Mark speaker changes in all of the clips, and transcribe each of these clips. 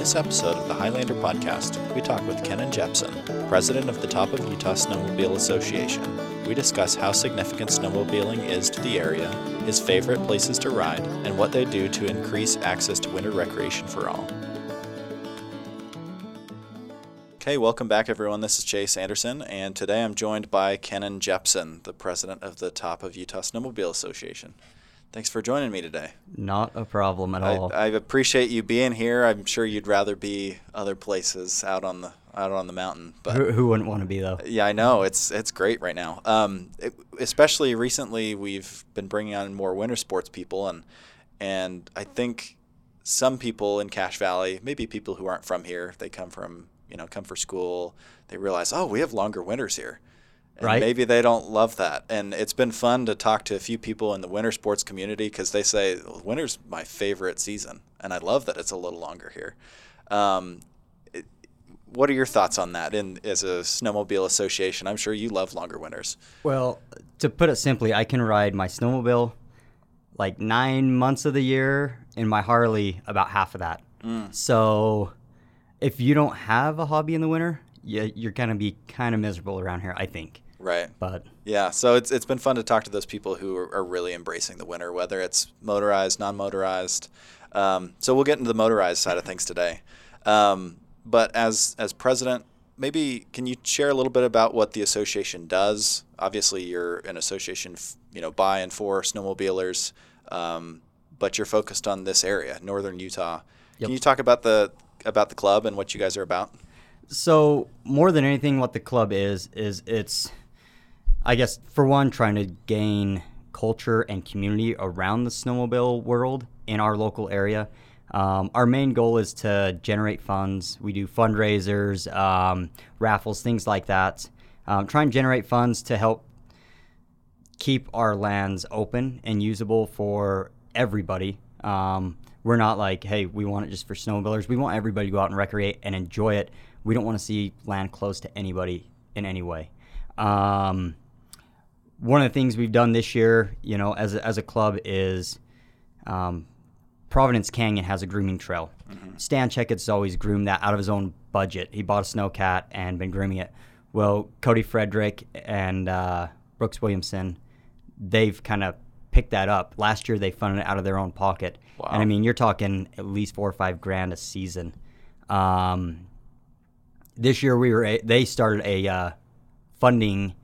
Speaker 1: this episode of the Highlander Podcast, we talk with Kenan Jepson, president of the Top of Utah Snowmobile Association. We discuss how significant snowmobiling is to the area, his favorite places to ride, and what they do to increase access to winter recreation for all. Okay, welcome back, everyone. This is Chase Anderson, and today I'm joined by Kenan Jepson, the president of the Top of Utah Snowmobile Association. Thanks for joining me today.
Speaker 2: Not a problem at all.
Speaker 1: I, I appreciate you being here. I'm sure you'd rather be other places out on the out on the mountain, but
Speaker 2: who, who wouldn't want to be though?
Speaker 1: Yeah, I know it's it's great right now. Um, it, especially recently, we've been bringing on more winter sports people, and and I think some people in Cache Valley, maybe people who aren't from here, they come from you know come for school, they realize oh we have longer winters here and
Speaker 2: right.
Speaker 1: maybe they don't love that. And it's been fun to talk to a few people in the winter sports community because they say winter's my favorite season, and I love that it's a little longer here. Um, it, what are your thoughts on that? In as a snowmobile association, I'm sure you love longer winters.
Speaker 2: Well, to put it simply, I can ride my snowmobile like nine months of the year, and my Harley about half of that. Mm. So, if you don't have a hobby in the winter, you're gonna be kind of miserable around here, I think.
Speaker 1: Right.
Speaker 2: But
Speaker 1: yeah, so it's it's been fun to talk to those people who are, are really embracing the winter, whether it's motorized, non-motorized. Um, so we'll get into the motorized side of things today. Um, but as as president, maybe can you share a little bit about what the association does? Obviously, you're an association, you know, by and for snowmobilers, um, but you're focused on this area, northern Utah. Yep. Can you talk about the about the club and what you guys are about?
Speaker 2: So more than anything, what the club is is it's I guess for one, trying to gain culture and community around the snowmobile world in our local area. Um, our main goal is to generate funds. We do fundraisers, um, raffles, things like that. Um, try and generate funds to help keep our lands open and usable for everybody. Um, we're not like, hey, we want it just for snowmobilers. We want everybody to go out and recreate and enjoy it. We don't want to see land closed to anybody in any way. Um, one of the things we've done this year, you know, as a, as a club is um, Providence Canyon has a grooming trail. Mm-hmm. Stan Checketts always groomed that out of his own budget. He bought a snowcat and been grooming it. Well, Cody Frederick and uh, Brooks Williamson, they've kind of picked that up. Last year they funded it out of their own pocket. Wow. And I mean, you're talking at least four or five grand a season. Um, this year we were they started a uh, funding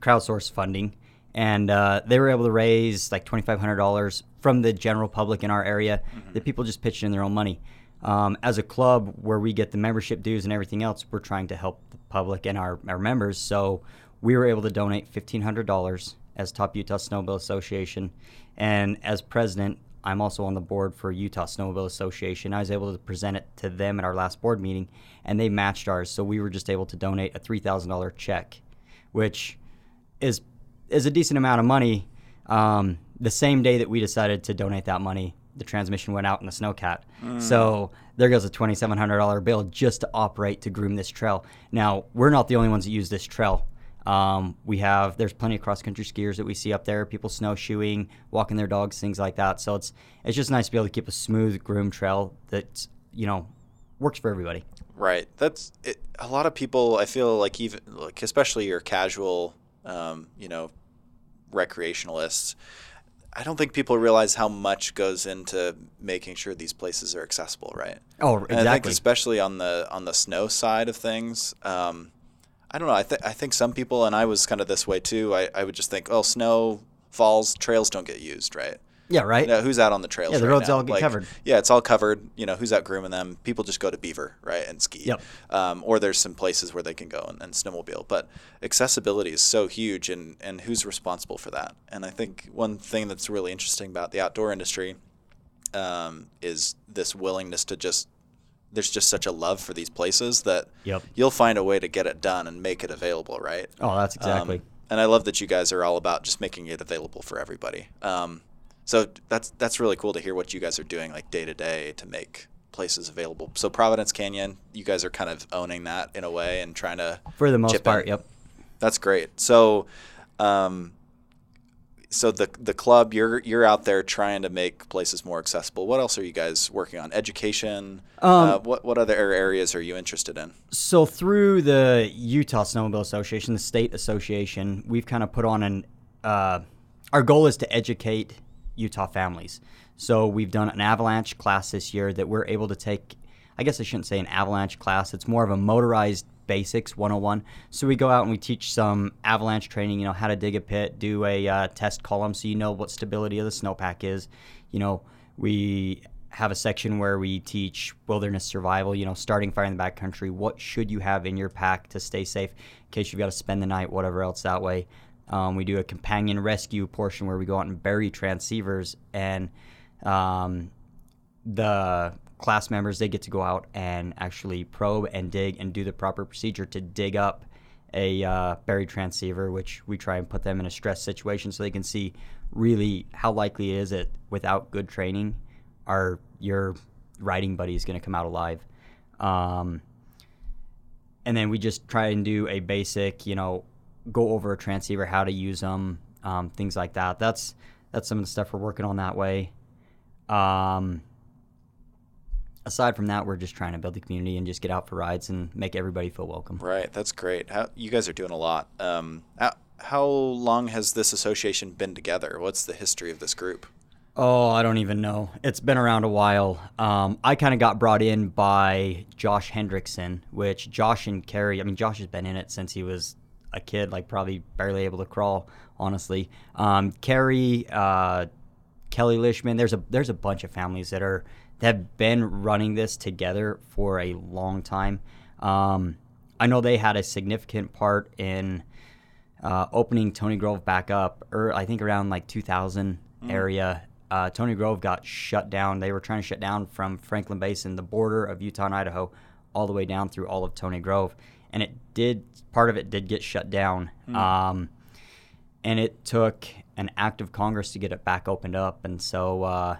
Speaker 2: crowdsource funding, and uh, they were able to raise like twenty five hundred dollars from the general public in our area. Mm-hmm. The people just pitched in their own money. Um, as a club, where we get the membership dues and everything else, we're trying to help the public and our, our members. So we were able to donate fifteen hundred dollars as Top Utah Snowmobile Association, and as president, I'm also on the board for Utah Snowmobile Association. I was able to present it to them at our last board meeting, and they matched ours. So we were just able to donate a three thousand dollar check, which is is a decent amount of money. Um, the same day that we decided to donate that money, the transmission went out in the snowcat. Mm. So there goes a twenty seven hundred dollar bill just to operate to groom this trail. Now we're not the only ones that use this trail. Um, we have there's plenty of cross country skiers that we see up there, people snowshoeing, walking their dogs, things like that. So it's it's just nice to be able to keep a smooth groom trail that you know works for everybody.
Speaker 1: Right. That's it, a lot of people. I feel like even like especially your casual, um, you know, recreationalists. I don't think people realize how much goes into making sure these places are accessible, right?
Speaker 2: Oh, exactly.
Speaker 1: And I think especially on the on the snow side of things, um, I don't know. I, th- I think some people, and I was kind of this way too. I, I would just think, oh, snow falls, trails don't get used, right?
Speaker 2: Yeah, right.
Speaker 1: You know, who's out on the trails?
Speaker 2: Yeah, the
Speaker 1: right
Speaker 2: roads
Speaker 1: now?
Speaker 2: all get
Speaker 1: like,
Speaker 2: covered.
Speaker 1: Yeah, it's all covered. You know, who's out grooming them? People just go to Beaver, right, and ski.
Speaker 2: Yep.
Speaker 1: Um, or there's some places where they can go and, and snowmobile. But accessibility is so huge, and and who's responsible for that? And I think one thing that's really interesting about the outdoor industry um, is this willingness to just there's just such a love for these places that
Speaker 2: yep.
Speaker 1: you'll find a way to get it done and make it available, right?
Speaker 2: Oh, that's exactly. Um,
Speaker 1: and I love that you guys are all about just making it available for everybody. Um, so that's that's really cool to hear what you guys are doing like day to day to make places available. So Providence Canyon, you guys are kind of owning that in a way and trying to
Speaker 2: for the most part. In. Yep,
Speaker 1: that's great. So, um, so the the club you're you're out there trying to make places more accessible. What else are you guys working on? Education.
Speaker 2: Um,
Speaker 1: uh, what what other areas are you interested in?
Speaker 2: So through the Utah Snowmobile Association, the state association, we've kind of put on an. Uh, our goal is to educate Utah families. So we've done an avalanche class this year that we're able to take. I guess I shouldn't say an avalanche class. It's more of a motorized basics 101. So we go out and we teach some avalanche training, you know, how to dig a pit, do a uh, test column so you know what stability of the snowpack is. You know, we have a section where we teach wilderness survival, you know, starting fire in the backcountry. What should you have in your pack to stay safe in case you've got to spend the night, whatever else that way. Um, we do a companion rescue portion where we go out and bury transceivers and um, the class members they get to go out and actually probe and dig and do the proper procedure to dig up a uh, buried transceiver, which we try and put them in a stress situation so they can see really how likely is it without good training are your riding buddy is going to come out alive. Um, and then we just try and do a basic, you know, go over a transceiver, how to use them, um, things like that. That's that's some of the stuff we're working on that way. Um, aside from that, we're just trying to build the community and just get out for rides and make everybody feel welcome.
Speaker 1: Right, that's great. How, you guys are doing a lot. Um, how, how long has this association been together? What's the history of this group?
Speaker 2: Oh, I don't even know. It's been around a while. Um, I kind of got brought in by Josh Hendrickson, which Josh and Carrie, I mean, Josh has been in it since he was a kid, like probably barely able to crawl, honestly. Um, Carrie, uh, Kelly Lishman, there's a there's a bunch of families that are have been running this together for a long time. Um, I know they had a significant part in uh, opening Tony Grove back up, or I think around like 2000 mm. area. Uh, Tony Grove got shut down. They were trying to shut down from Franklin Basin, the border of Utah and Idaho, all the way down through all of Tony Grove, and it did. Part of it did get shut down, mm. um, and it took an act of Congress to get it back opened up, and so. Uh,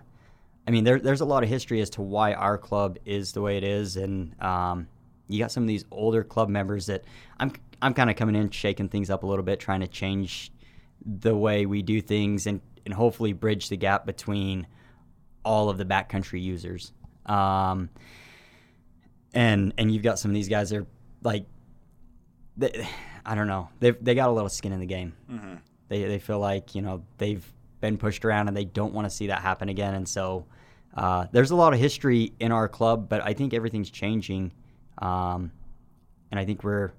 Speaker 2: I mean, there, there's a lot of history as to why our club is the way it is, and um, you got some of these older club members that I'm I'm kind of coming in, shaking things up a little bit, trying to change the way we do things, and and hopefully bridge the gap between all of the backcountry users. Um, and and you've got some of these guys that are like, they, I don't know, they they got a little skin in the game. Mm-hmm. They they feel like you know they've been pushed around and they don't want to see that happen again, and so uh, there's a lot of history in our club, but I think everything's changing, um, and I think we're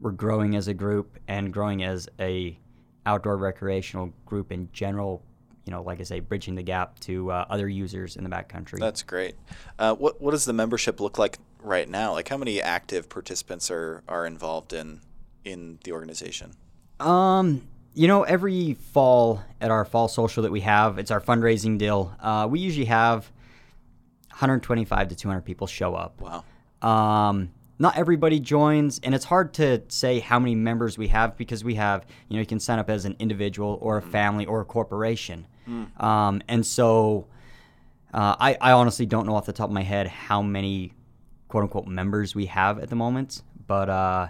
Speaker 2: we're growing as a group and growing as a outdoor recreational group in general. You know, like I say, bridging the gap to uh, other users in the backcountry.
Speaker 1: That's great. Uh, what what does the membership look like right now? Like, how many active participants are are involved in in the organization?
Speaker 2: Um, you know, every fall at our fall social that we have, it's our fundraising deal. Uh, we usually have 125 to 200 people show up.
Speaker 1: Wow.
Speaker 2: Um, not everybody joins, and it's hard to say how many members we have because we have, you know, you can sign up as an individual or a mm. family or a corporation. Mm. Um, and so uh, I, I honestly don't know off the top of my head how many quote unquote members we have at the moment, but uh,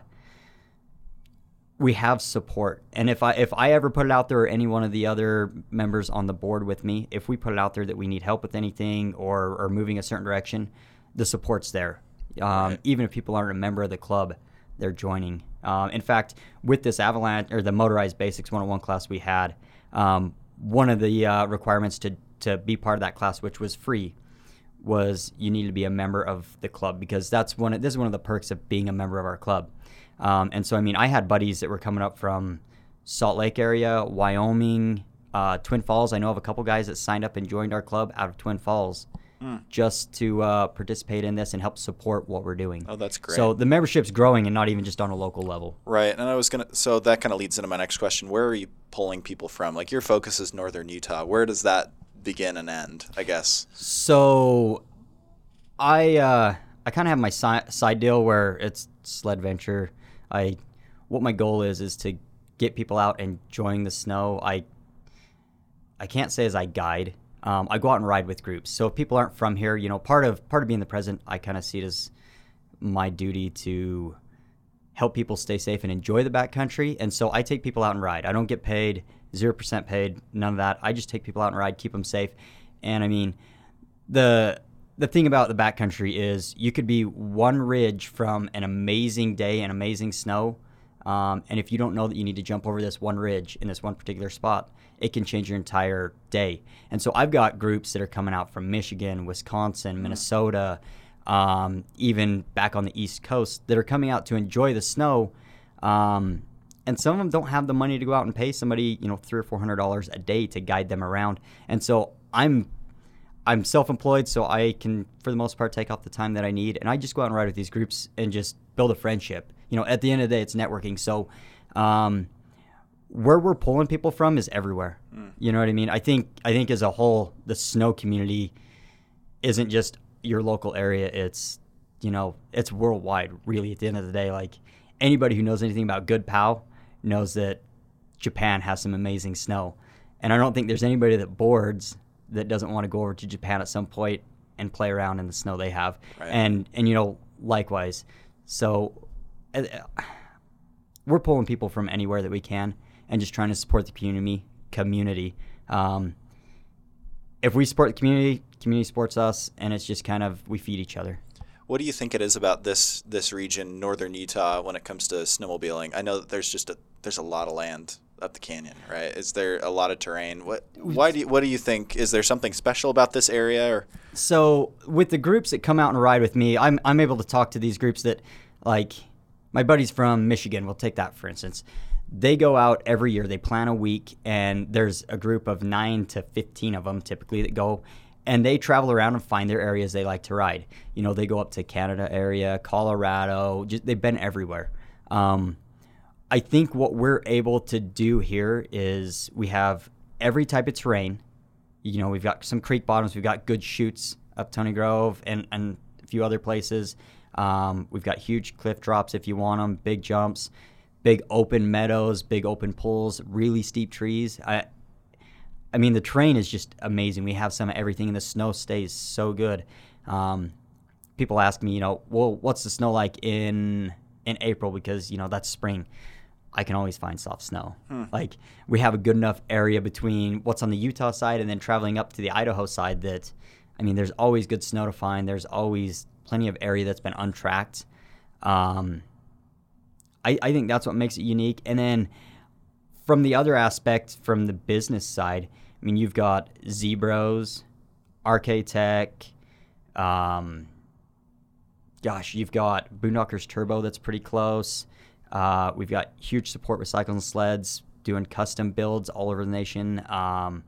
Speaker 2: we have support. And if I if I ever put it out there or any one of the other members on the board with me, if we put it out there that we need help with anything or or moving a certain direction, the support's there. Um, right. Even if people aren't a member of the club, they're joining. Um, in fact, with this Avalanche or the Motorized Basics 101 class we had, um, one of the uh, requirements to to be part of that class, which was free, was you need to be a member of the club because that's one. Of, this is one of the perks of being a member of our club um, and so, I mean, I had buddies that were coming up from Salt Lake area, Wyoming, uh, Twin Falls. I know of a couple guys that signed up and joined our club out of Twin Falls mm. just to uh, participate in this and help support what we're doing.
Speaker 1: Oh, that's great.
Speaker 2: So the membership's growing and not even just on a local level.
Speaker 1: Right. And I was going to, so that kind of leads into my next question. Where are you pulling people from? Like your focus is Northern Utah. Where does that begin and end, I guess?
Speaker 2: So I, uh, I kind of have my si- side deal where it's sled venture I what my goal is is to get people out enjoying the snow. I I can't say as I guide. Um, I go out and ride with groups. So if people aren't from here, you know, part of part of being the president, I kind of see it as my duty to help people stay safe and enjoy the backcountry. And so I take people out and ride. I don't get paid. zero percent paid, none of that. I just take people out and ride, keep them safe, and I mean, the the thing about the backcountry is you could be one ridge from an amazing day and amazing snow, um, and if you don't know that you need to jump over this one ridge in this one particular spot, it can change your entire day. And so I've got groups that are coming out from Michigan, Wisconsin,
Speaker 1: Mm-hmm.
Speaker 2: Minnesota, um, even back on the East Coast that are coming out to enjoy the snow. Um, and some of them don't have the money to go out and pay somebody, you know, three or four hundred dollars a day to guide them around. And so I'm I'm self-employed, so I can, for the most part, take off the time that I need, and I just go out and ride with these groups and just build a friendship. You know, at the end of the day, it's networking. So, um, where we're pulling people from is everywhere. You know what I mean? I think I think as a whole, the snow community isn't just your local area. It's you know, it's worldwide. Really, at the end of the day, like anybody who knows anything about good POW knows that Japan has some amazing snow, and I don't think there's anybody that boards that doesn't want to go over to Japan at some point and play around in the snow they have.
Speaker 1: Right.
Speaker 2: And and you know, likewise. So uh, we're pulling people from anywhere that we can and just trying to support the community community. Um, if we support the community, community supports us, and it's just kind of we feed each other.
Speaker 1: What do you think it is about this this region, northern Utah, when it comes to snowmobiling? I know that there's just a there's a lot of land up the canyon, right? Is there a lot of terrain? What why do you, what do you think? Is there something special about this area? Or
Speaker 2: So with the groups that come out and ride with me, I'm I'm able to talk to these groups that like my buddies from Michigan, we'll take that for instance. They go out every year, they plan a week and there's a group of 9 to 15 of them typically that go and they travel around and find their areas they like to ride. You know, they go up to Canada area, Colorado, just they've been everywhere. Um, I think what we're able to do here is we have every type of terrain. You know, we've got some creek bottoms, we've got good chutes up Tony Grove and, and a few other places. Um, we've got huge cliff drops if you want them, big jumps, big open meadows, big open pools, really steep trees. I, I mean, the terrain is just amazing. We have some of everything, and the snow stays so good. Um, people ask me, you know, well, what's the snow like in in April? Because you know that's spring. I can always find soft snow. Like we have a good enough area between what's on the Utah side and then traveling up to the Idaho side that, I mean, there's always good snow to find. There's always plenty of area that's been untracked. Um, I, I think that's what makes it unique. And then from the other aspect, from the business side, I mean, you've got Zbroz, RK Tech, um, gosh, you've got Boondockers Turbo that's pretty close. Uh, we've got huge support with Cycles and Sleds doing custom builds all over the nation. Um,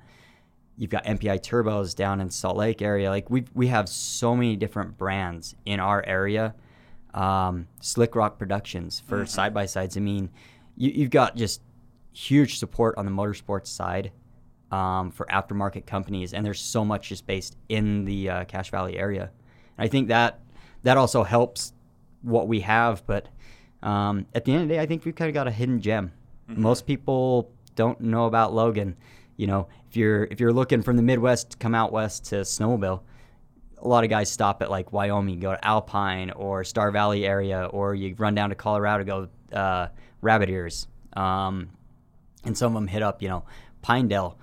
Speaker 2: you've got MPI Turbos down in Salt Lake area. Like we we have so many different brands in our area. Um, Slick Rock Productions for side by sides. I mean, you, you've got just huge support on the motorsports side um, for aftermarket companies, and there's so much just based in the uh, Cache Valley area. And I think that that also helps what we have, but um, at the end of the day, I think we've kind of got a hidden gem. Most people don't know about Logan. You know, if you're if you're looking from the Midwest to come out west to snowmobile, a lot of guys stop at like Wyoming, go to Alpine or Star Valley area, or you run down to Colorado, go uh, Rabbit Ears, um, and some of them hit up, you know, Pinedale.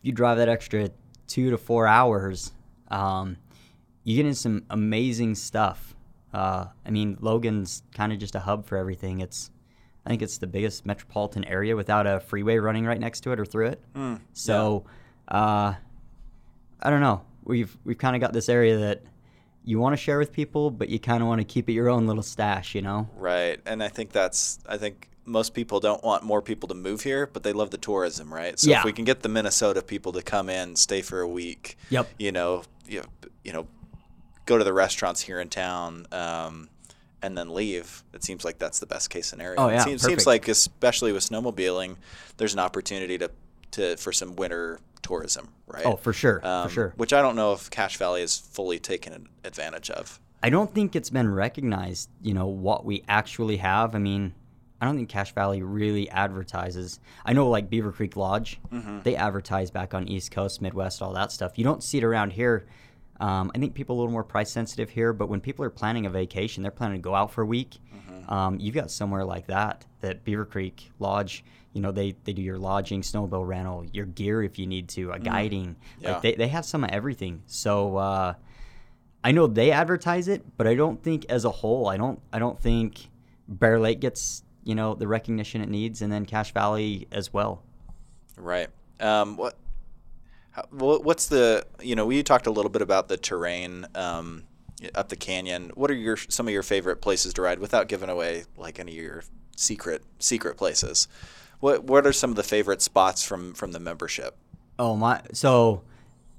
Speaker 2: If you drive that extra two to four hours, um, you get in some amazing stuff. Uh, I mean, Logan's kind of just a hub for everything. It's, I think it's the biggest metropolitan area without a freeway running right next to it or through it. so, uh, I don't know. We've we've kind of got this area that you want to share with people, but you kind of want to keep it your own little stash, you know?
Speaker 1: right, and I think that's I think most people don't want more people to move here, but they love the tourism, right? So
Speaker 2: Yeah.
Speaker 1: if we can get the Minnesota people to come in, stay for a week,
Speaker 2: Yep.
Speaker 1: you know, you you know, go to the restaurants here in town. Um, and then leave. It seems like that's the best case scenario.
Speaker 2: Oh,
Speaker 1: it
Speaker 2: yeah,
Speaker 1: seems, seems like especially with snowmobiling, there's an opportunity to, to for some winter tourism, right?
Speaker 2: Oh, for sure,
Speaker 1: Um,
Speaker 2: for sure.
Speaker 1: Which I don't know if Cache Valley is fully taken advantage of.
Speaker 2: I don't think it's been recognized, you know, what we actually have. I mean, I don't think Cache Valley really advertises. I know, like Beaver Creek Lodge, they advertise back on East Coast, Midwest, all that stuff. You don't see it around here. Um, I think people are a little more price sensitive here, but when people are planning a vacation, they're planning to go out for a week. Um, you've got somewhere like that, that Beaver Creek Lodge, you know they, they do your lodging, snowmobile rental, your gear if you need to, a guiding.
Speaker 1: Yeah.
Speaker 2: Like they, they have some of everything. So uh, I know they advertise it, but I don't think as a whole, I don't I don't think Bear Lake gets you know the recognition it needs, and then Cache Valley as well.
Speaker 1: Right. Um, what? How, what's the? You know, we talked a little bit about the terrain um, up the canyon. What are your some of your favorite places to ride without giving away like any of your secret secret places? What What are some of the favorite spots from from the membership?
Speaker 2: Oh my! So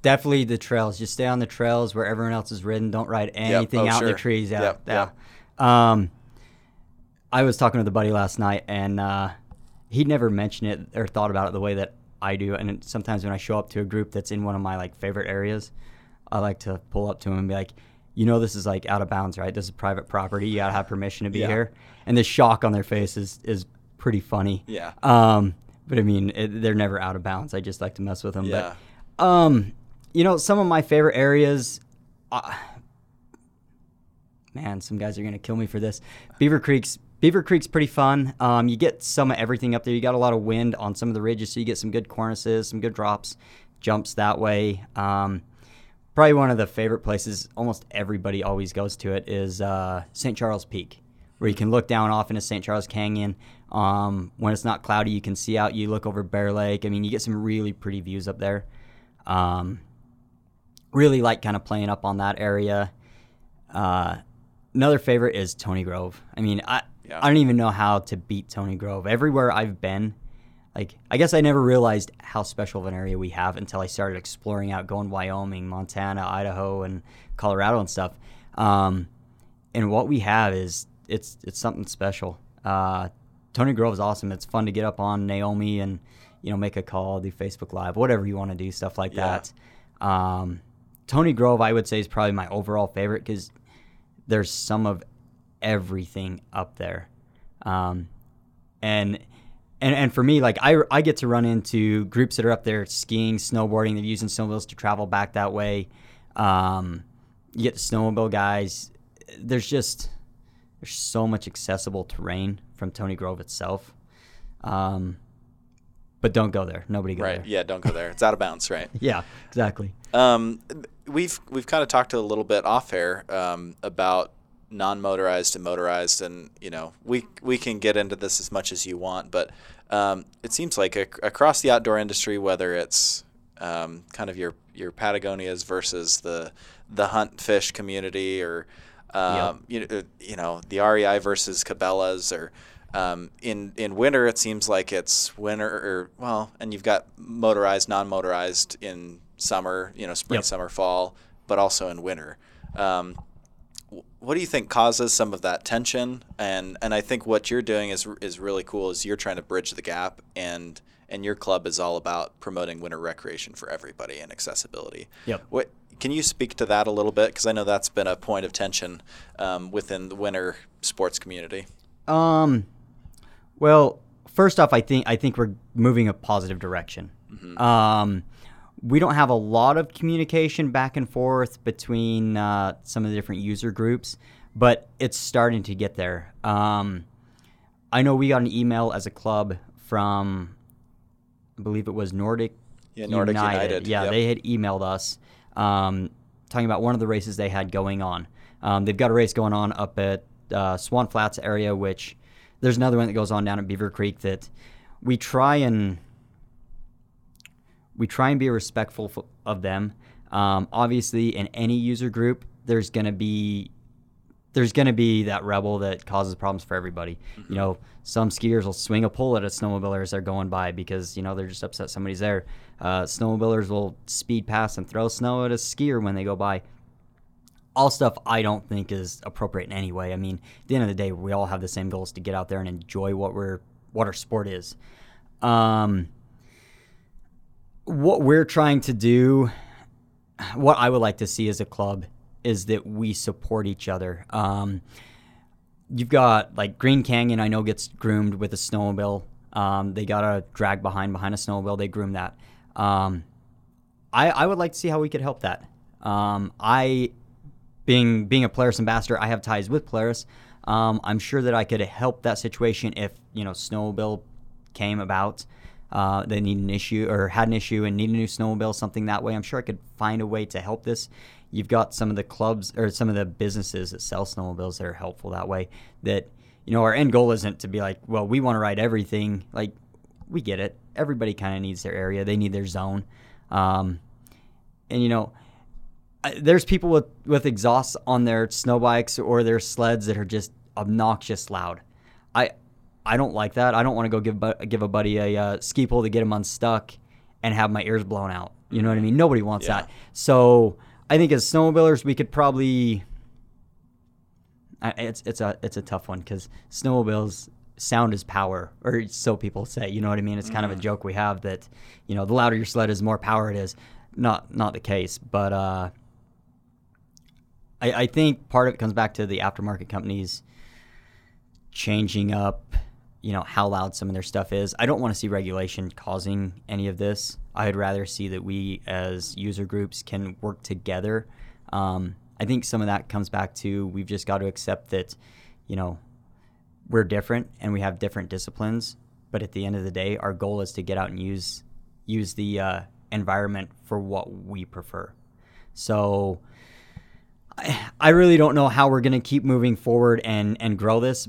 Speaker 2: definitely the trails. Just stay on the trails where everyone else is ridden. Don't ride anything
Speaker 1: Oh,
Speaker 2: out in the trees. Yeah,
Speaker 1: Yep,
Speaker 2: yeah.
Speaker 1: yep.
Speaker 2: Um, I was talking with a buddy last night, and uh, he'd never mentioned it or thought about it the way that I do. And sometimes when I show up to a group that's in one of my like favorite areas, I like to pull up to him and be like, "You know, this is like out of bounds, right? This is private property. You gotta have permission to be
Speaker 1: Yeah.
Speaker 2: here." And the shock on their face is is pretty funny.
Speaker 1: Yeah.
Speaker 2: Um, but I mean, it, they're never out of bounds. I just like to mess with them.
Speaker 1: Yeah.
Speaker 2: But, um, you know, some of my favorite areas. Uh, man, some guys are gonna kill me for this. Beaver Creek's Beaver Creek's pretty fun. Um, you get some of everything up there. You got a lot of wind on some of the ridges, so you get some good cornices, some good drops, jumps that way. Um, probably one of the favorite places. Almost everybody always goes to it. Is uh, St. Charles Peak, where you can look down off into St. Charles Canyon. Um, when it's not cloudy, you can see out. You look over Bear Lake. I mean, you get some really pretty views up there. Um, really like kind of playing up on that area. Uh, another favorite is Tony Grove. I mean, I
Speaker 1: Yeah.
Speaker 2: I don't even know how to beat Tony Grove. Everywhere I've been, like I guess I never realized how special of an area we have until I started exploring out, going Wyoming, Montana, Idaho, and Colorado and stuff. Um, and what we have is it's it's something special. Uh, Tony Grove is awesome. It's fun to get up on Naomi and you know make a call, do Facebook Live, whatever you want to do, stuff like
Speaker 1: Yeah.
Speaker 2: that. Um, Tony Grove, I would say, is probably my overall favorite because there's some of everything up there, um, and and and for me, like I I get to run into groups that are up there skiing, snowboarding. They're using snowmobiles to travel back that way. Um, you get the snowmobile guys. There's just there's so much accessible terrain from Tony Grove itself. Um, but don't go there. Nobody go
Speaker 1: Right.
Speaker 2: there.
Speaker 1: Yeah. Don't go there. It's out of bounds. Right.
Speaker 2: Yeah, exactly.
Speaker 1: Um, we've we've kind of talked a little bit off air um, about non-motorized and motorized, and you know we we can get into this as much as you want, but um, it seems like ac- across the outdoor industry, whether it's um, kind of your your Patagonias versus the the hunt fish community, or um, you know you know the REI versus Cabela's, or um, in in winter, it seems like it's winter, or well, and you've got motorized, non-motorized in summer, you know, spring,
Speaker 2: Yep.
Speaker 1: summer, fall, but also in winter. Um, what do you think causes some of that tension? And and I think what you're doing is is really cool. Is you're trying to bridge the gap, and and your club is all about promoting winter recreation for everybody and accessibility.
Speaker 2: Yep.
Speaker 1: What can you speak to that a little bit? Because I know that's been a point of tension um, within the winter sports community.
Speaker 2: Um, well, first off, I think I think we're moving a positive direction. Um, we don't have a lot of communication back and forth between uh, some of the different user groups, but it's starting to get there. Um, I know we got an email as a club from, I believe it was Nordic
Speaker 1: Yeah, Nordic United.
Speaker 2: Yeah,
Speaker 1: Yep.
Speaker 2: they had emailed us um, talking about one of the races they had going on. Um, they've got a race going on up at uh, Swan Flats area, which there's another one that goes on down at Beaver Creek that we try and we try and be respectful f- of them. Um, obviously, in any user group, there's gonna be there's gonna be that rebel that causes problems for everybody. You know, some skiers will swing a pole at a snowmobiler as they're going by because you know they're just upset somebody's there. Uh, snowmobilers will speed past and throw snow at a skier when they go by. All stuff I don't think is appropriate in any way. I mean, at the end of the day, we all have the same goals to get out there and enjoy what we're what our sport is. Um, what we're trying to do, what I would like to see as a club, is that we support each other. Um, you've got like Green Canyon, I know gets groomed with a snowmobile. Um, they got a drag behind behind a snowmobile. They groom that. Um, I, I would like to see how we could help that. Um, I, being being a Polaris ambassador, I have ties with Polaris. Um, I'm sure that I could help that situation if you know snowmobile came about, uh, they need an issue or had an issue and need a new snowmobile, something that way. I'm sure I could find a way to help this. You've got some of the clubs or some of the businesses that sell snowmobiles that are helpful that way. That you know, our end goal isn't to be like, well, we want to ride everything. Like, we get it. Everybody kind of needs their area. They need their zone. Um, and you know, there's people with with exhausts on their snow bikes or their sleds that are just obnoxious loud. I I don't like that. I don't want to go give give a buddy a uh, ski pole to get him unstuck and have my ears blown out. You know what I mean? Nobody wants yeah. that. So I think as snowmobilers, we could probably. It's it's a it's a tough one because snowmobiles sound is power, or so people say. You know what I mean? It's kind of a mm. joke we have that, you know, the louder your sled is, the more power it is. Not not the case, but uh, I, I think part of it comes back to the aftermarket companies changing up, you know, how loud some of their stuff is. I don't want to see regulation causing any of this. I'd rather see that we as user groups can work together. Um, I think some of that comes back to we've just got to accept that, you know, we're different and we have different disciplines. But at the end of the day, our goal is to get out and use use the uh, environment for what we prefer. So I, I really don't know how we're going to keep moving forward and and grow this,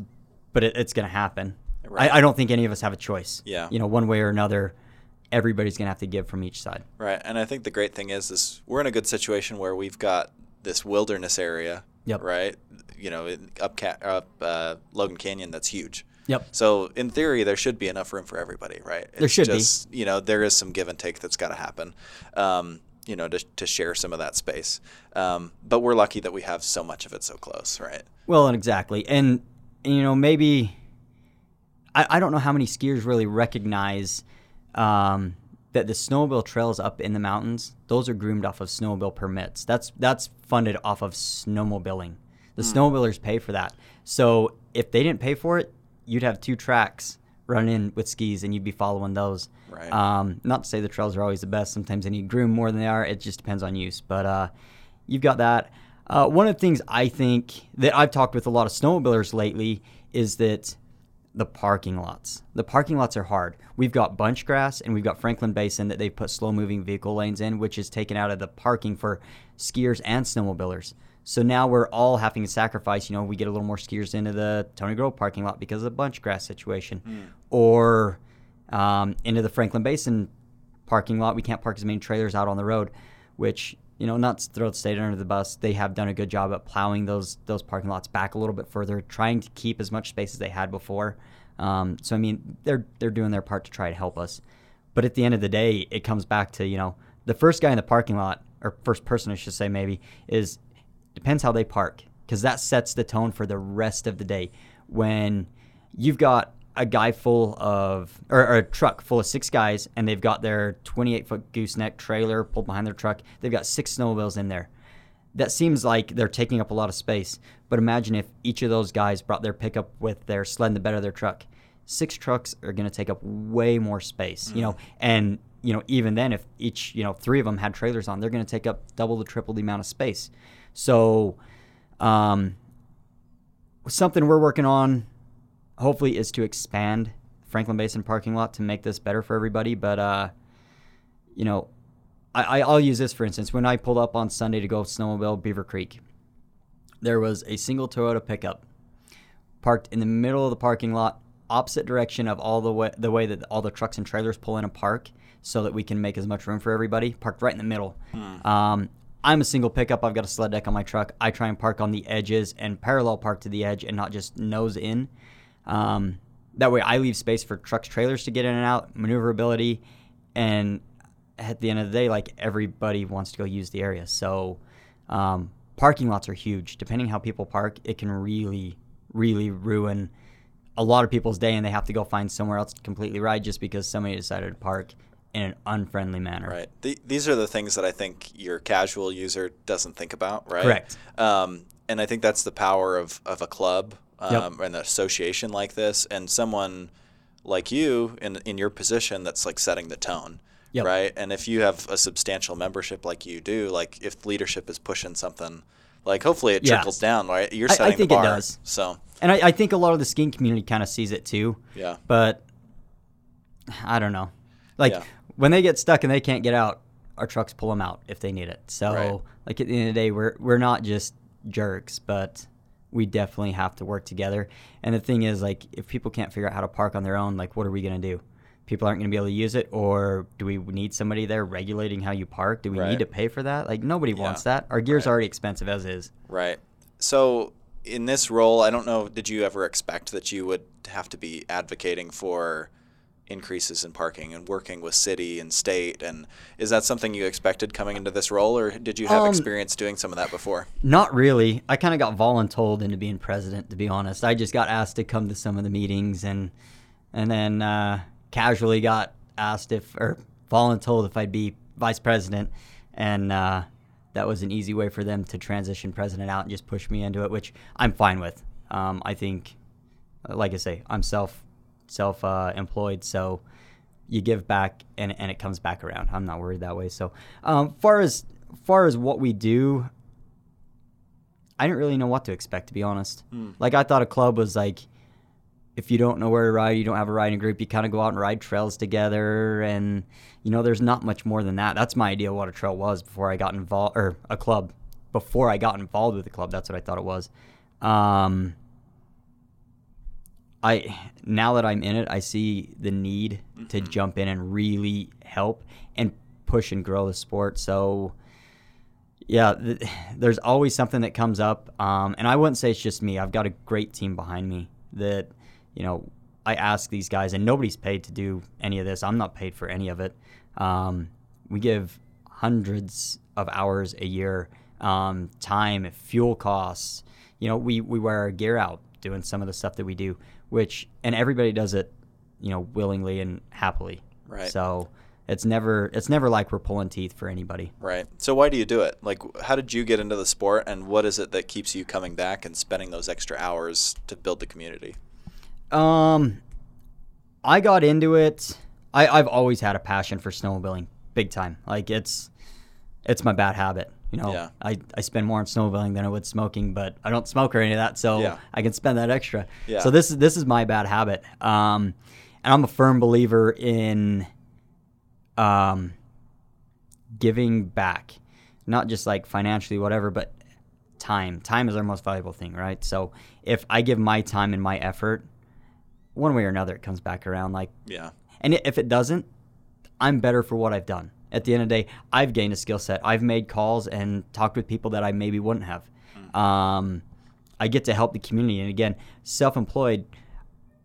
Speaker 2: but it, it's going to happen. Right. I, I don't think any of us have a choice.
Speaker 1: Yeah.
Speaker 2: You know, one way or another everybody's going to have to give from each side.
Speaker 1: Right. And I think the great thing is is we're in a good situation where we've got this wilderness area,
Speaker 2: yep.
Speaker 1: right? You know, up up uh, Logan Canyon that's huge.
Speaker 2: Yep.
Speaker 1: So in theory, there should be enough room for everybody, right?
Speaker 2: It's there should just,
Speaker 1: be. You know, there is some give and take that's got to happen. Um, you know, to, to share some of that space. Um, but we're lucky that we have so much of it so close, right?
Speaker 2: Well, and exactly. And, you know, maybe I, I don't know how many skiers really recognize um, that the snowmobile trails up in the mountains, those are groomed off of snowmobile permits. That's that's funded off of snowmobiling. The mm. snowmobilers pay for that. So if they didn't pay for it, you'd have two tracks running with skis and you'd be following those.
Speaker 1: Right.
Speaker 2: Um, not to say the trails are always the best. Sometimes they need groom more than they are. It just depends on use. But uh, you've got that. Uh, one of the things I think that I've talked with a lot of snowmobilers lately is that the parking lots. The parking lots are hard. We've got bunch grass and we've got Franklin Basin that they've put slow moving vehicle lanes in, which is taken out of the parking for skiers and snowmobilers. So now we're all having to sacrifice. You know, we get a little more skiers into the Tony Grove parking lot because of the bunch grass situation, mm. or um, into the Franklin Basin parking lot. We can't park as many trailers out on the road, which you know, not throw the state under the bus. They have done a good job at plowing those those parking lots back a little bit further, trying to keep as much space as they had before. Um, so I mean, they're they're doing their part to try to help us. But at the end of the day, it comes back to you know the first guy in the parking lot, or first person I should say maybe, is Depends how they park, because that sets the tone for the rest of the day. When you've got a guy full of, or, or, a truck full of six guys, and they've got their 28 foot gooseneck trailer pulled behind their truck, they've got six snowmobiles in there. That seems like they're taking up a lot of space. But imagine if each of those guys brought their pickup with their sled in the bed of their truck. Six trucks are going to take up way more space, you know, mm. and you know, even then, if each, you know, three of them had trailers on, they're going to take up double the triple the amount of space. So, um, something we're working on, hopefully, is to expand Franklin Basin parking lot to make this better for everybody. But, uh, you know, I, I'll use this for instance. When I pulled up on Sunday to go snowmobile Beaver Creek, there was a single Toyota pickup parked in the middle of the parking lot, opposite direction of all the way the way that all the trucks and trailers pull in and park, so that we can make as much room for everybody. Parked right in the middle. Hmm. Um, I'm a single pickup. I've got a sled deck on my truck. I try and park on the edges and parallel park to the edge and not just nose in. Um, that way, I leave space for trucks, trailers to get in and out, maneuverability, and at the end of the day, like everybody wants to go use the area. So, um, parking lots are huge. Depending how people park, it can really, really ruin a lot of people's day, and they have to go find somewhere else to completely ride just because somebody decided to park in an unfriendly manner.
Speaker 1: Right. The, these are the things that I think your casual user doesn't think about, right?
Speaker 2: Correct.
Speaker 1: Um, and I think that's the power of, of a club um, yep. an association like this, and someone like you in in your position that's like setting the tone. Yep. Right. And if you have a substantial membership like you do, like if leadership is pushing something, like hopefully it trickles yes. down, right? You're setting I, I think the bar. It does. So
Speaker 2: and I, I, think a lot of the skiing community kind of sees it too.
Speaker 1: Yeah.
Speaker 2: But I don't know. Like
Speaker 1: Yeah.
Speaker 2: when they get stuck and they can't get out, our trucks pull them out if they need it. So
Speaker 1: Right.
Speaker 2: like at the end of the day, we're we're not just jerks, but we definitely have to work together. And the thing is, like, if people can't figure out how to park on their own, like, what are we gonna do? People aren't gonna be able to use it, or do we need somebody there regulating how you park? Do we
Speaker 1: Right.
Speaker 2: need to pay for that? Like, nobody
Speaker 1: Yeah.
Speaker 2: wants that. Our gear's
Speaker 1: Right.
Speaker 2: already expensive as is.
Speaker 1: Right. So, in this role, I don't know, did you ever expect that you would have to be advocating for increases in parking and working with city and state? And is that something you expected coming into this role, or did you have
Speaker 2: Um,
Speaker 1: experience doing some of that before?
Speaker 2: Not really. I kind of got voluntold into being president, to be honest. I just got asked to come to some of the meetings, and and then uh, casually got asked if or voluntold if I'd be vice president, and uh, that was an easy way for them to transition president out and just push me into it, which I'm fine with. Um, I think, like I say, I'm self self uh, employed, so you give back and, and it comes back around. I'm not worried that way. So, um, far as far as what we do, I didn't really know what to expect, to be honest. Like I thought a club was like, if you don't know where to ride, you don't have a riding group, you kind of go out and ride trails together, and you know, there's not much more than that. That's my idea of what a trail was before I got involved, or a club before I got involved with the club. That's what I thought it was. Um, I now that I'm in it, I see the need to jump in and really help and push and grow the sport. So yeah, th- there's always something that comes up, um, and I wouldn't say it's just me. I've got a great team behind me that you know I ask these guys, and nobody's paid to do any of this. I'm not paid for any of it. Um, we give hundreds of hours a year, um, time, fuel costs. You know, we we wear our gear out doing some of the stuff that we do, which and everybody does it, you know, willingly and happily.
Speaker 1: Right.
Speaker 2: So it's never it's never like we're pulling teeth for anybody.
Speaker 1: Right. So, why do you do it? Like, how did you get into the sport, and what is it that keeps you coming back and spending those extra hours to build the community?
Speaker 2: Um, I got into it. I, I've always had a passion for snowmobiling, big time. Like it's, it's my bad habit. You know,
Speaker 1: Yeah.
Speaker 2: I, I spend more on snowmobiling than I would smoking, but I don't smoke or any of that, so
Speaker 1: Yeah.
Speaker 2: I can spend that extra.
Speaker 1: Yeah.
Speaker 2: So this is this is my bad habit. Um, and I'm a firm believer in, um, giving back, not just like financially, whatever, but time. Time is our most valuable thing, right? So if I give my time and my effort, one way or another, it comes back around. Like,
Speaker 1: Yeah.
Speaker 2: and if it doesn't, I'm better for what I've done. At the end of the day, I've gained a skill set. I've made calls and talked with people that I maybe wouldn't have. Um, I get to help the community. And again, self employed,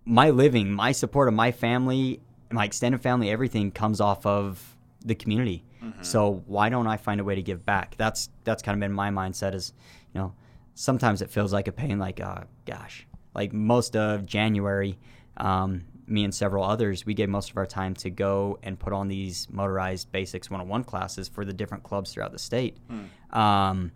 Speaker 2: my living, my support of my family, my extended family, everything comes off of the community. So why don't I find a way to give back? That's that's kind of been my mindset. Is you know, sometimes it feels like a pain. Like, uh, gosh, like most of January, um, me and several others, we gave most of our time to go and put on these motorized basics 101 classes for the different clubs throughout the state. Um,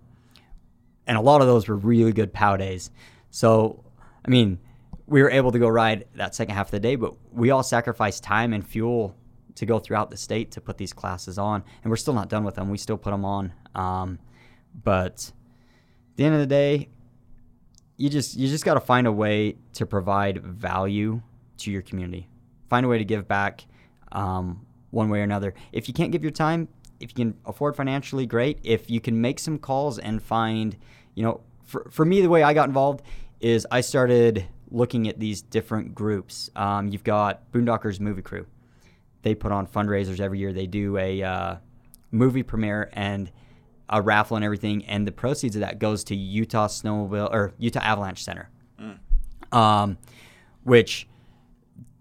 Speaker 2: and a lot of those were really good POW days. So, I mean, we were able to go ride that second half of the day, but we all sacrificed time and fuel to go throughout the state to put these classes on, and we're still not done with them. We still put them on, um, but at the end of the day, you just you just got to find a way to provide value to your community. Find a way to give back, um, one way or another. If you can't give your time, if you can afford financially, great. If you can make some calls and find, you know, for for me, the way I got involved is I started looking at these different groups. Um, you've got Boondockers Movie Crew. They put on fundraisers every year. They do a uh, movie premiere and a raffle and everything, and the proceeds of that goes to Utah Snowmobile or Utah Avalanche Center, um, which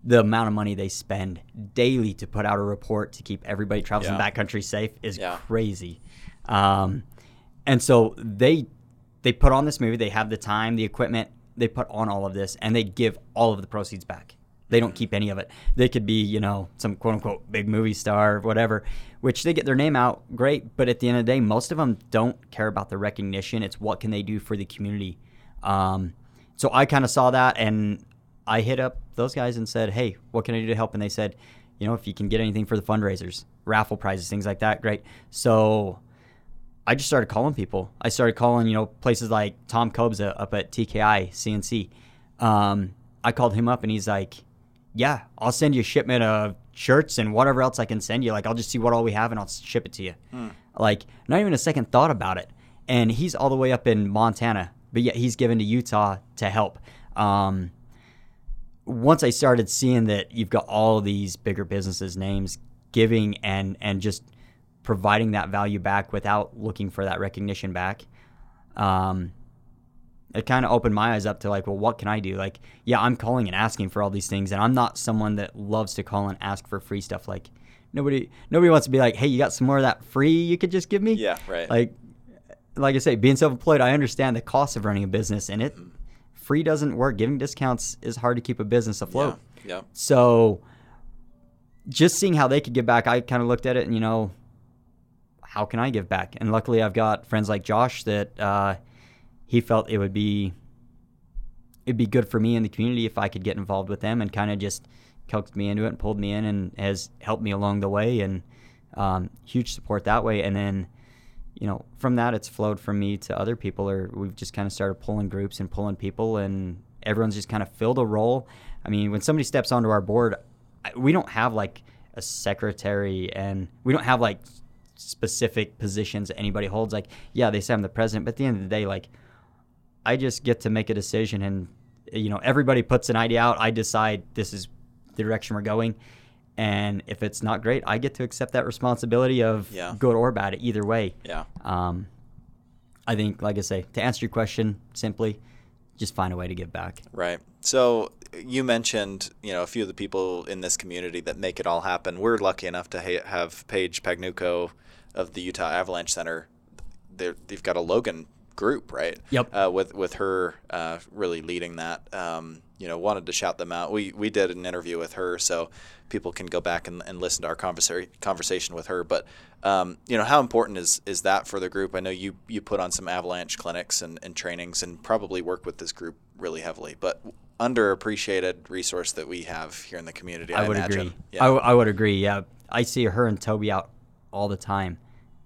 Speaker 2: the amount of money they spend daily to put out a report to keep everybody traveling
Speaker 1: Yeah.
Speaker 2: in backcountry safe is
Speaker 1: Yeah.
Speaker 2: crazy. Um, and so they they put on this movie. They have the time, the equipment. They put on all of this, and they give all of the proceeds back. They don't keep any of it. They could be, you know, some quote unquote big movie star, or whatever, which they get their name out, great. But at the end of the day, most of them don't care about the recognition. It's what can they do for the community. Um, so I kind of saw that, and I hit up those guys and said, "Hey, what can I do to help?" And they said, "You know, if you can get anything for the fundraisers, raffle prizes, things like that, great." So I just started calling people. I started calling, you know, places like Tom Kobza up at TKI CNC. Um, I called him up and he's like, "Yeah, I'll send you a shipment of shirts and whatever else I can send you. Like I'll just see what all we have and I'll ship it to you. Like not even a second thought about it. And he's all the way up in Montana, but yet he's given to Utah to help. Um, once I started seeing that you've got all these bigger businesses names giving and and just providing that value back without looking for that recognition back, um, it kind of opened my eyes up to like, well, what can I do? Like, yeah, I'm calling and asking for all these things, and I'm not someone that loves to call and ask for free stuff. Like, nobody nobody wants to be like, hey, you got some more of that free you could just give me?
Speaker 1: Yeah, right.
Speaker 2: Like, like I say, being self-employed, I understand the cost of running a business, and it free doesn't work. Giving discounts is hard to keep a business afloat.
Speaker 1: yeah.
Speaker 2: So, just seeing how they could give back, I kind of looked at it and you know, how can I give back? And luckily, I've got friends like Josh that uh, he felt it would be it'd be good for me in the community if I could get involved with them and kind of just coaxed me into it and pulled me in and has helped me along the way and um, huge support that way. And then, you know, from that it's flowed from me to other people or we've just kind of started pulling groups and pulling people and everyone's just kind of filled a role. I mean, when somebody steps onto our board, we don't have like a secretary and we don't have like specific positions anybody holds. Like, yeah, they say I'm the president, but at the end of the day, like, I just get to make a decision and you know everybody puts an idea out I decide this is the direction we're going and if it's not great I get to accept that responsibility of
Speaker 1: Yeah.
Speaker 2: good or bad either way
Speaker 1: Yeah.
Speaker 2: um, I think like I say to answer your question simply just find a way to give back
Speaker 1: Right. So you mentioned, you know, a few of the people in this community that make it all happen. We're lucky enough to ha- have Paige Pagnucco of the Utah Avalanche Center. They're, they've got a Logan group, right?
Speaker 2: Yep.
Speaker 1: Uh, with with her uh, really leading that. Um, you know, wanted to shout them out. We we did an interview with her, so people can go back and, and listen to our conversation conversation with her. But um, you know, how important is is that for the group? I know you you put on some avalanche clinics and, and trainings, and probably work with this group really heavily. But underappreciated resource that we have here in the community. I,
Speaker 2: I would
Speaker 1: imagine.
Speaker 2: agree
Speaker 1: Yeah.
Speaker 2: I, w- I would agree yeah I see her and Toby out all the time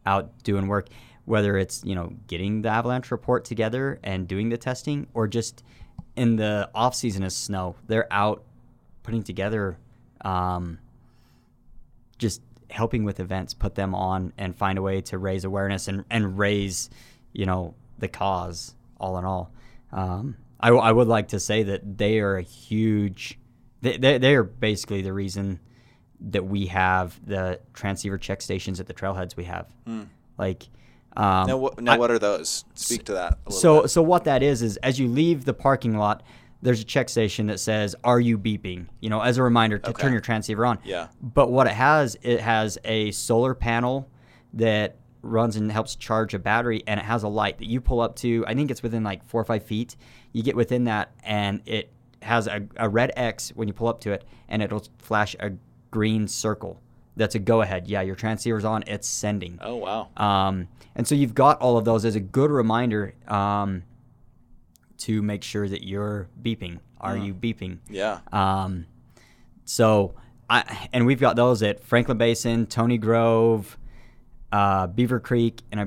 Speaker 2: out doing work whether it's you know getting the avalanche report together and doing the testing or just in the off season of snow. They're out putting together um, just helping with events put them on and find a way to raise awareness and, and raise you know the cause all in all. Um, I, w- I would like to say that they are a huge they, they, they are basically the reason that we have the transceiver check stations at the trailheads we have. Like um,
Speaker 1: now, what, now
Speaker 2: I-
Speaker 1: what are those? Speak to that. A little
Speaker 2: so
Speaker 1: bit.
Speaker 2: so what that is is as you leave the parking lot, there's a check station that says "Are you beeping?" You know, as a reminder to
Speaker 1: Okay.
Speaker 2: turn your transceiver on.
Speaker 1: Yeah.
Speaker 2: But what it has, it has a solar panel that runs and helps charge a battery, and it has a light that you pull up to. I think it's within like four or five feet. You get within that, and it has a, a red X when you pull up to it, and it'll flash a green circle. That's a go ahead. Yeah, your transceiver's on. It's sending.
Speaker 1: oh wow.
Speaker 2: Um, and so you've got all of those as a good reminder um, to make sure that you're beeping. Are you beeping?
Speaker 1: Yeah.
Speaker 2: Um, so I and we've got those at Franklin Basin, Tony Grove, uh, Beaver Creek, and I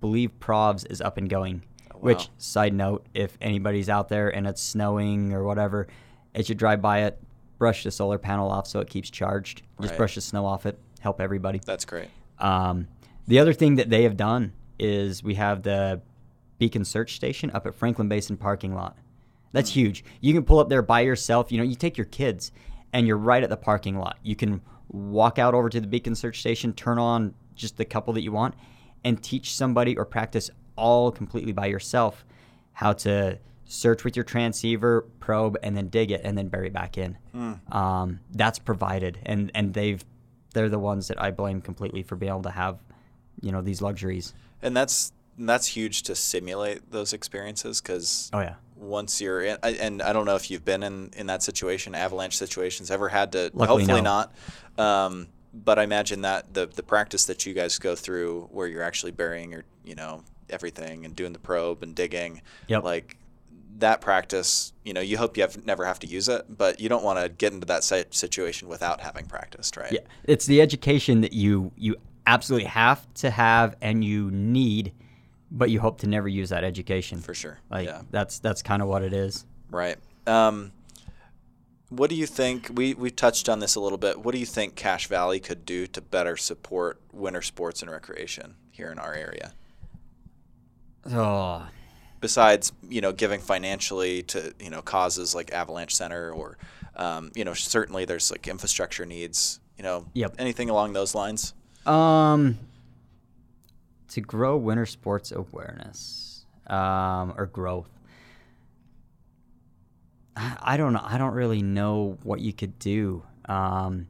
Speaker 2: believe Provs is up and going. Which
Speaker 1: wow.
Speaker 2: side note, if anybody's out there and it's snowing or whatever, as you drive by it, brush the solar panel off so it keeps charged. Just
Speaker 1: Right.
Speaker 2: brush the snow off it. Help everybody.
Speaker 1: That's great.
Speaker 2: Um, the other thing that they have done is we have the Beacon Search Station up at Franklin Basin parking lot. That's huge. You can pull up there by yourself. You know, you take your kids and you're right at the parking lot. You can walk out over to the Beacon Search Station, turn on just the couple that you want, and teach somebody or practice all completely by yourself how to search with your transceiver, probe, and then dig it, and then bury it back in. Um, that's provided, and and they've they're the ones that I blame completely for being able to have, you know, these luxuries.
Speaker 1: And that's that's huge to simulate those experiences because
Speaker 2: Oh yeah,
Speaker 1: once you're in, I- and I don't know if you've been in in that situation, avalanche situations, ever had to.
Speaker 2: Luckily,
Speaker 1: hopefully
Speaker 2: no.
Speaker 1: not. Um, but I imagine that the the practice that you guys go through, where you're actually burying your, you know, everything and doing the probe and digging,
Speaker 2: Yep.
Speaker 1: like that practice. You know, you hope you have never have to use it, but you don't want to get into that situation without having practiced, right?
Speaker 2: yeah. It's the education that you you absolutely have to have and you need, but you hope to never use that education.
Speaker 1: For sure.
Speaker 2: Like
Speaker 1: yeah.
Speaker 2: that's that's kind of what it is.
Speaker 1: Right. Um, What do you think? We we touched on this a little bit. What do you think Cache Valley could do to better support winter sports and recreation here in our area?
Speaker 2: Oh,
Speaker 1: Besides, you know, giving financially to you know causes like Avalanche Center, or um, you know, certainly there's like infrastructure needs. You know,
Speaker 2: Yep.
Speaker 1: anything along those lines.
Speaker 2: Um, to grow winter sports awareness, um, or growth. I don't know. I don't really know what you could do. Um,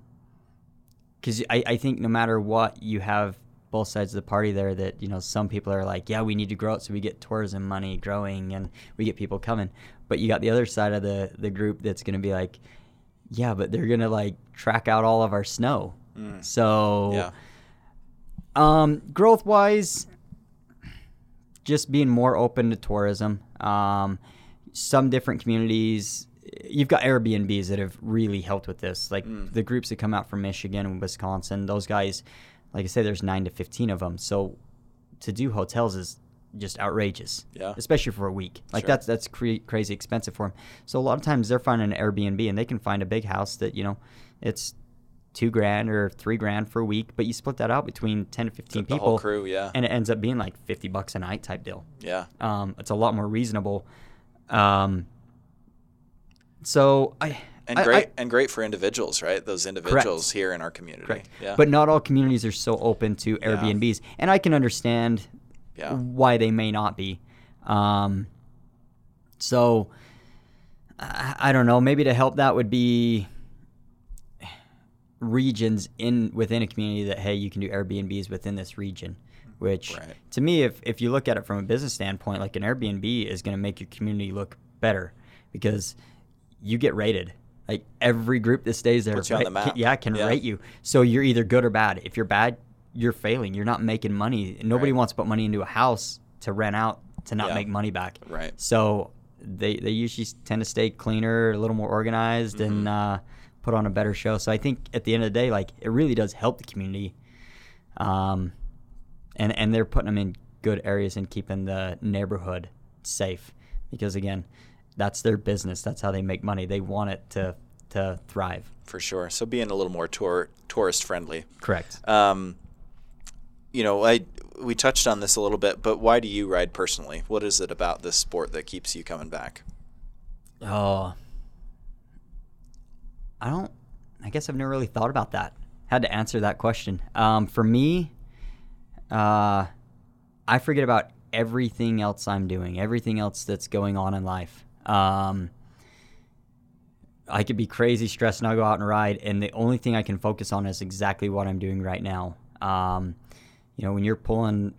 Speaker 2: because I, I think no matter what, you have both sides of the party there. That you know, some people are like, yeah, we need to grow it so we get tourism money growing and we get people coming. But you got the other side of the the group that's going to be like, yeah, but they're going to like track out all of our snow. So
Speaker 1: Yeah.
Speaker 2: um, growth wise, just being more open to tourism. Um, some different communities, you've got Airbnbs that have really helped with this. Like the groups that come out from Michigan and Wisconsin, those guys, like I say, there's nine to 15 of them. So to do hotels is just outrageous.
Speaker 1: Yeah.
Speaker 2: Especially for a week. Like
Speaker 1: Sure.
Speaker 2: that's that's cre- crazy expensive for them. So a lot of times they're finding an Airbnb and they can find a big house that you know it's two grand or three grand for a week, but you split that out between ten to fifteen
Speaker 1: The
Speaker 2: people,
Speaker 1: whole crew, yeah.
Speaker 2: and it ends up being like fifty bucks a night type deal.
Speaker 1: Yeah.
Speaker 2: Um, it's a lot more reasonable. Um, so I
Speaker 1: And
Speaker 2: I-
Speaker 1: great
Speaker 2: I-
Speaker 1: and great for individuals, right? Those individuals here in our community.
Speaker 2: correct.
Speaker 1: Yeah.
Speaker 2: But not all communities are so open to Airbnbs, and I can understand
Speaker 1: yeah.
Speaker 2: why they may not be. Um, so I, I don't know. Maybe to help that would be regions in within a community that hey, you can do Airbnbs within this region. Which
Speaker 1: Right.
Speaker 2: to me, if if you look at it from a business standpoint, like an Airbnb is going to make your community look better because you get rated. Like every group that stays there,
Speaker 1: on the
Speaker 2: can- yeah, can
Speaker 1: Yeah.
Speaker 2: rate you. So you're either good or bad. If you're bad, you're failing. You're not making money. Nobody
Speaker 1: Right.
Speaker 2: wants to put money into a house to rent out to not
Speaker 1: Yeah.
Speaker 2: make money back.
Speaker 1: Right.
Speaker 2: So they they usually tend to stay cleaner, a little more organized,
Speaker 1: Mm-hmm.
Speaker 2: and uh, put on a better show. So I think at the end of the day, like it really does help the community. Um, and and they're putting them in good areas and keeping the neighborhood safe because again, that's their business. That's how they make money. They want it to to thrive.
Speaker 1: For sure. So being a little more tour tourist friendly.
Speaker 2: Correct.
Speaker 1: Um, you know, I we touched on this a little bit, but why do you ride personally? What is it about this sport that keeps you coming back?
Speaker 2: Oh, I don't. I guess I've never really thought about that. Had to answer that question. Um, for me, uh, I forget about everything else I'm doing, everything else that's going on in life. Um, I could be crazy stressed and I'll go out and ride, and the only thing I can focus on is exactly what I'm doing right now. Um, you know, when you're pulling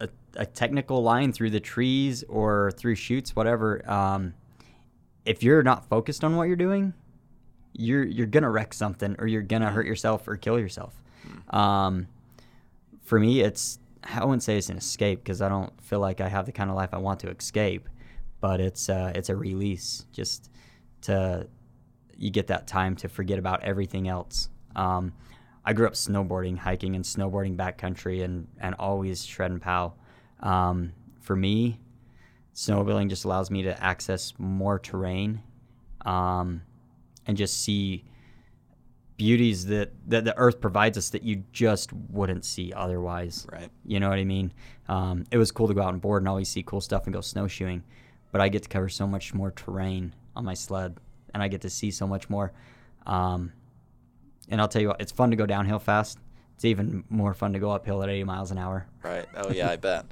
Speaker 2: a, a technical line through the trees or through chutes, whatever, um, if you're not focused on what you're doing, you're you're gonna wreck something or you're gonna hurt yourself or kill yourself. Um, for me, it's I wouldn't say it's an escape because I don't feel like I have the kind of life I want to escape, but it's uh, it's a release just to you get that time to forget about everything else. Um, I grew up snowboarding, hiking, and snowboarding backcountry, and and always shred and pow. Um, for me, snowmobiling just allows me to access more terrain, um, and just see beauties that, that the earth provides us that you just wouldn't see otherwise.
Speaker 1: Right.
Speaker 2: You know what I mean? Um, it was cool to go out and board and always see cool stuff and go snowshoeing, but I get to cover so much more terrain on my sled, and I get to see so much more. Um, and I'll tell you what, it's fun to go downhill fast. It's even more fun to go uphill at 80 miles an hour.
Speaker 1: Right. Oh yeah, I bet.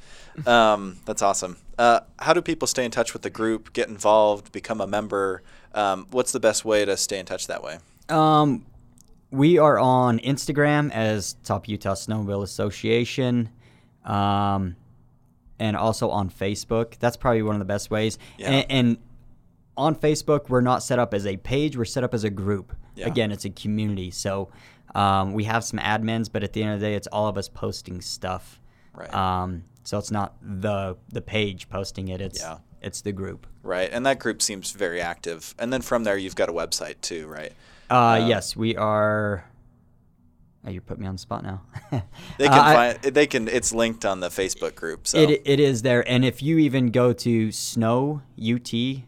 Speaker 1: Um, that's awesome. Uh, how do people stay in touch with the group, get involved, become a member? Um, what's the best way to stay in touch that way?
Speaker 2: Um, we are on Instagram as Top Utah Snowmobile Association, um, and also on Facebook. That's probably one of the best ways.
Speaker 1: Yeah.
Speaker 2: And, and on Facebook, we're not set up as a page; we're set up as a group.
Speaker 1: Yeah.
Speaker 2: Again, it's a community, so um, we have some admins, but at the end of the day, it's all of us posting stuff.
Speaker 1: Right.
Speaker 2: Um, so it's not the the page posting it; it's
Speaker 1: Yeah.
Speaker 2: it's the group.
Speaker 1: Right. And that group seems very active. And then from there, you've got a website too, right?
Speaker 2: Uh,
Speaker 1: Um,
Speaker 2: yes, we are. Oh, you put me on the spot now.
Speaker 1: They
Speaker 2: Uh,
Speaker 1: can
Speaker 2: I-
Speaker 1: find. They can. It's linked on the Facebook group. So
Speaker 2: It, it is there. And if you even go to snowut.com,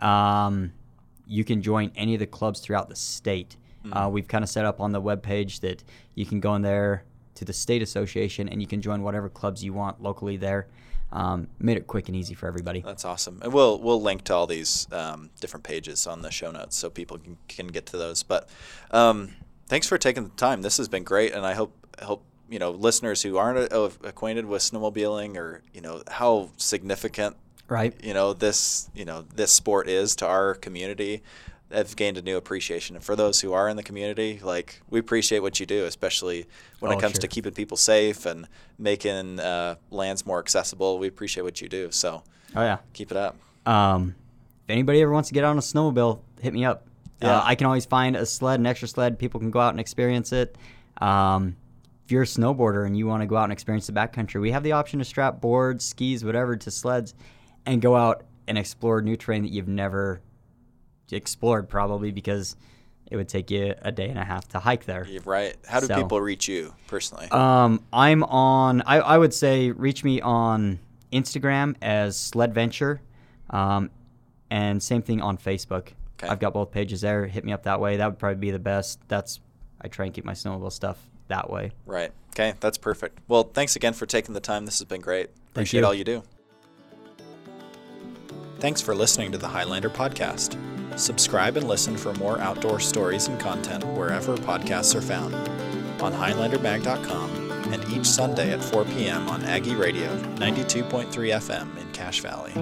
Speaker 2: um, you can join any of the clubs throughout the state. Uh, we've kind of set up on the webpage that you can go in there to the state association and you can join whatever clubs you want locally there. Um, made it quick and easy for everybody.
Speaker 1: That's awesome. And we'll we'll link to all these um, different pages on the show notes so people can, can get to those. But um, thanks for taking the time. This has been great, and I hope hope you know listeners who aren't uh, acquainted with snowmobiling or you know how significant
Speaker 2: Right.
Speaker 1: you know this you know this sport is to our community have gained a new appreciation and for those who are in the community like we appreciate what you do especially when
Speaker 2: Oh,
Speaker 1: it comes
Speaker 2: sure.
Speaker 1: to keeping people safe and making uh, lands more accessible we appreciate what you do so
Speaker 2: Oh yeah.
Speaker 1: keep it up
Speaker 2: Um, if anybody ever wants to get on a snowmobile, hit me up.
Speaker 1: Yeah.
Speaker 2: Uh, I can always find a sled, an extra sled. People can go out and experience it. Um, if you're a snowboarder and you want to go out and experience the backcountry, we have the option to strap boards, skis, whatever to sleds and go out and explore new terrain that you've never explored, probably because it would take you a day and a half to hike there.
Speaker 1: You're right how do
Speaker 2: So-
Speaker 1: people reach you personally
Speaker 2: Um, I'm on. I, I would say reach me on Instagram as Sled Venture, um, and same thing on Facebook.
Speaker 1: Okay.
Speaker 2: I've got both pages there. Hit me up that way. That would probably be the best. That's I try and keep my snowmobile stuff that way.
Speaker 1: right okay that's perfect well thanks again for taking the time this has been great appreciate
Speaker 2: you.
Speaker 1: all you do thanks for listening to the highlander podcast subscribe and listen for more outdoor stories and content wherever podcasts are found on highlandermag.com and each sunday at 4 p.m on aggie radio 92.3 fm in cache valley